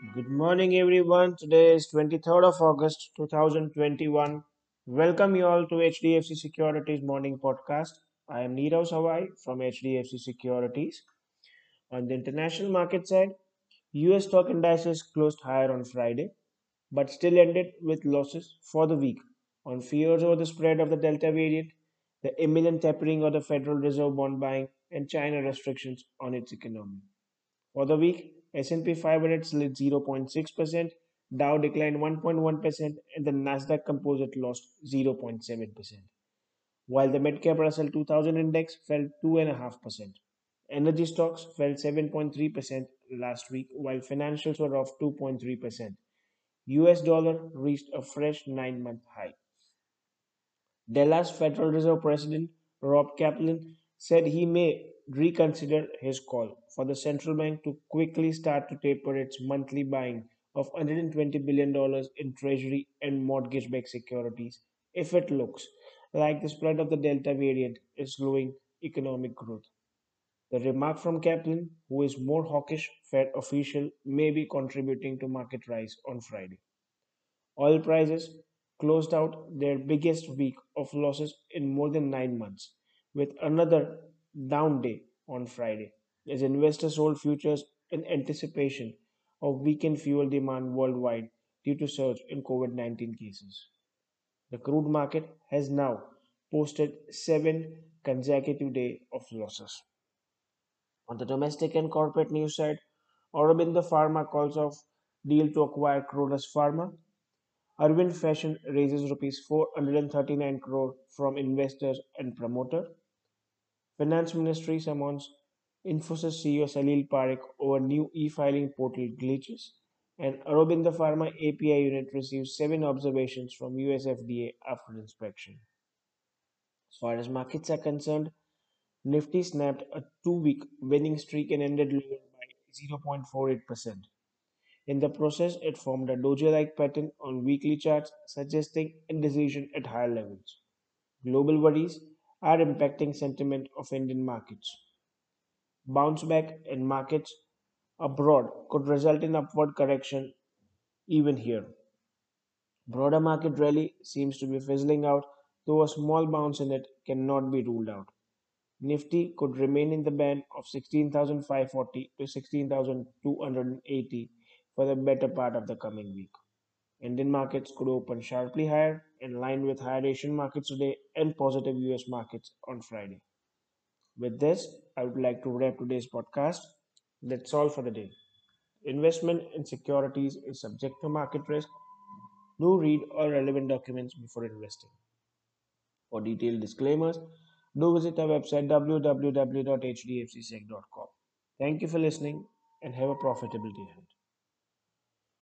Good morning, everyone. Today is 23rd of August 2021. Welcome you all to HDFC Securities Morning Podcast. I am Neerav Savai from HDFC Securities. On the international market side, US stock indices closed higher on Friday, but still ended with losses for the week on fears over the spread of the Delta variant, the imminent tapering of the Federal Reserve bond buying, and China restrictions on its economy. For the week, S&P 500 slid 0.6%, Dow declined 1.1%, and the Nasdaq Composite lost 0.7%. While the Midcap Russell 2000 index fell 2.5%. Energy stocks fell 7.3% last week, while financials were off 2.3%. US dollar reached a fresh nine month high. Dallas Federal Reserve President Rob Kaplan said he may reconsider his call for the central bank to quickly start to taper its monthly buying of $120 billion in treasury and mortgage backed securities if it looks like the spread of the Delta variant is slowing economic growth. The remark from Kaplan, who is more hawkish Fed official, may be contributing to market rise on Friday. Oil prices closed out their biggest week of losses in more than nine months, with another down day on Friday as investors sold futures in anticipation of weakened fuel demand worldwide due to surge in COVID-19 cases. The crude market has now posted seven consecutive days of losses. On the domestic and corporate news side, Aurobindo Pharma calls off deal to acquire Cronus Pharma. Arvind Fashion raises rupees 439 crore from investors and promoter. Finance Ministry summons Infosys CEO Salil Parekh over new e-filing portal glitches, and Aurobindo Pharma API unit receives seven observations from US FDA after inspection. As far as markets are concerned, Nifty snapped a two-week winning streak and ended lower by 0.48%. In the process, it formed a doji-like pattern on weekly charts, suggesting indecision at higher levels. Global worries are impacting sentiment of Indian markets. Bounce back in markets abroad could result in upward correction even here. Broader market rally seems to be fizzling out, though a small bounce in it cannot be ruled out. Nifty could remain in the band of 16,540 to 16,280 for the better part of the coming week. Indian markets could open sharply higher, in line with higher Asian markets today and positive US markets on Friday. With this, I would like to wrap today's podcast. That's all for the day. Investment in securities is subject to market risk. Do read all relevant documents before investing. For detailed disclaimers, do visit our website www.hdfcsec.com. Thank you for listening and have a profitable day.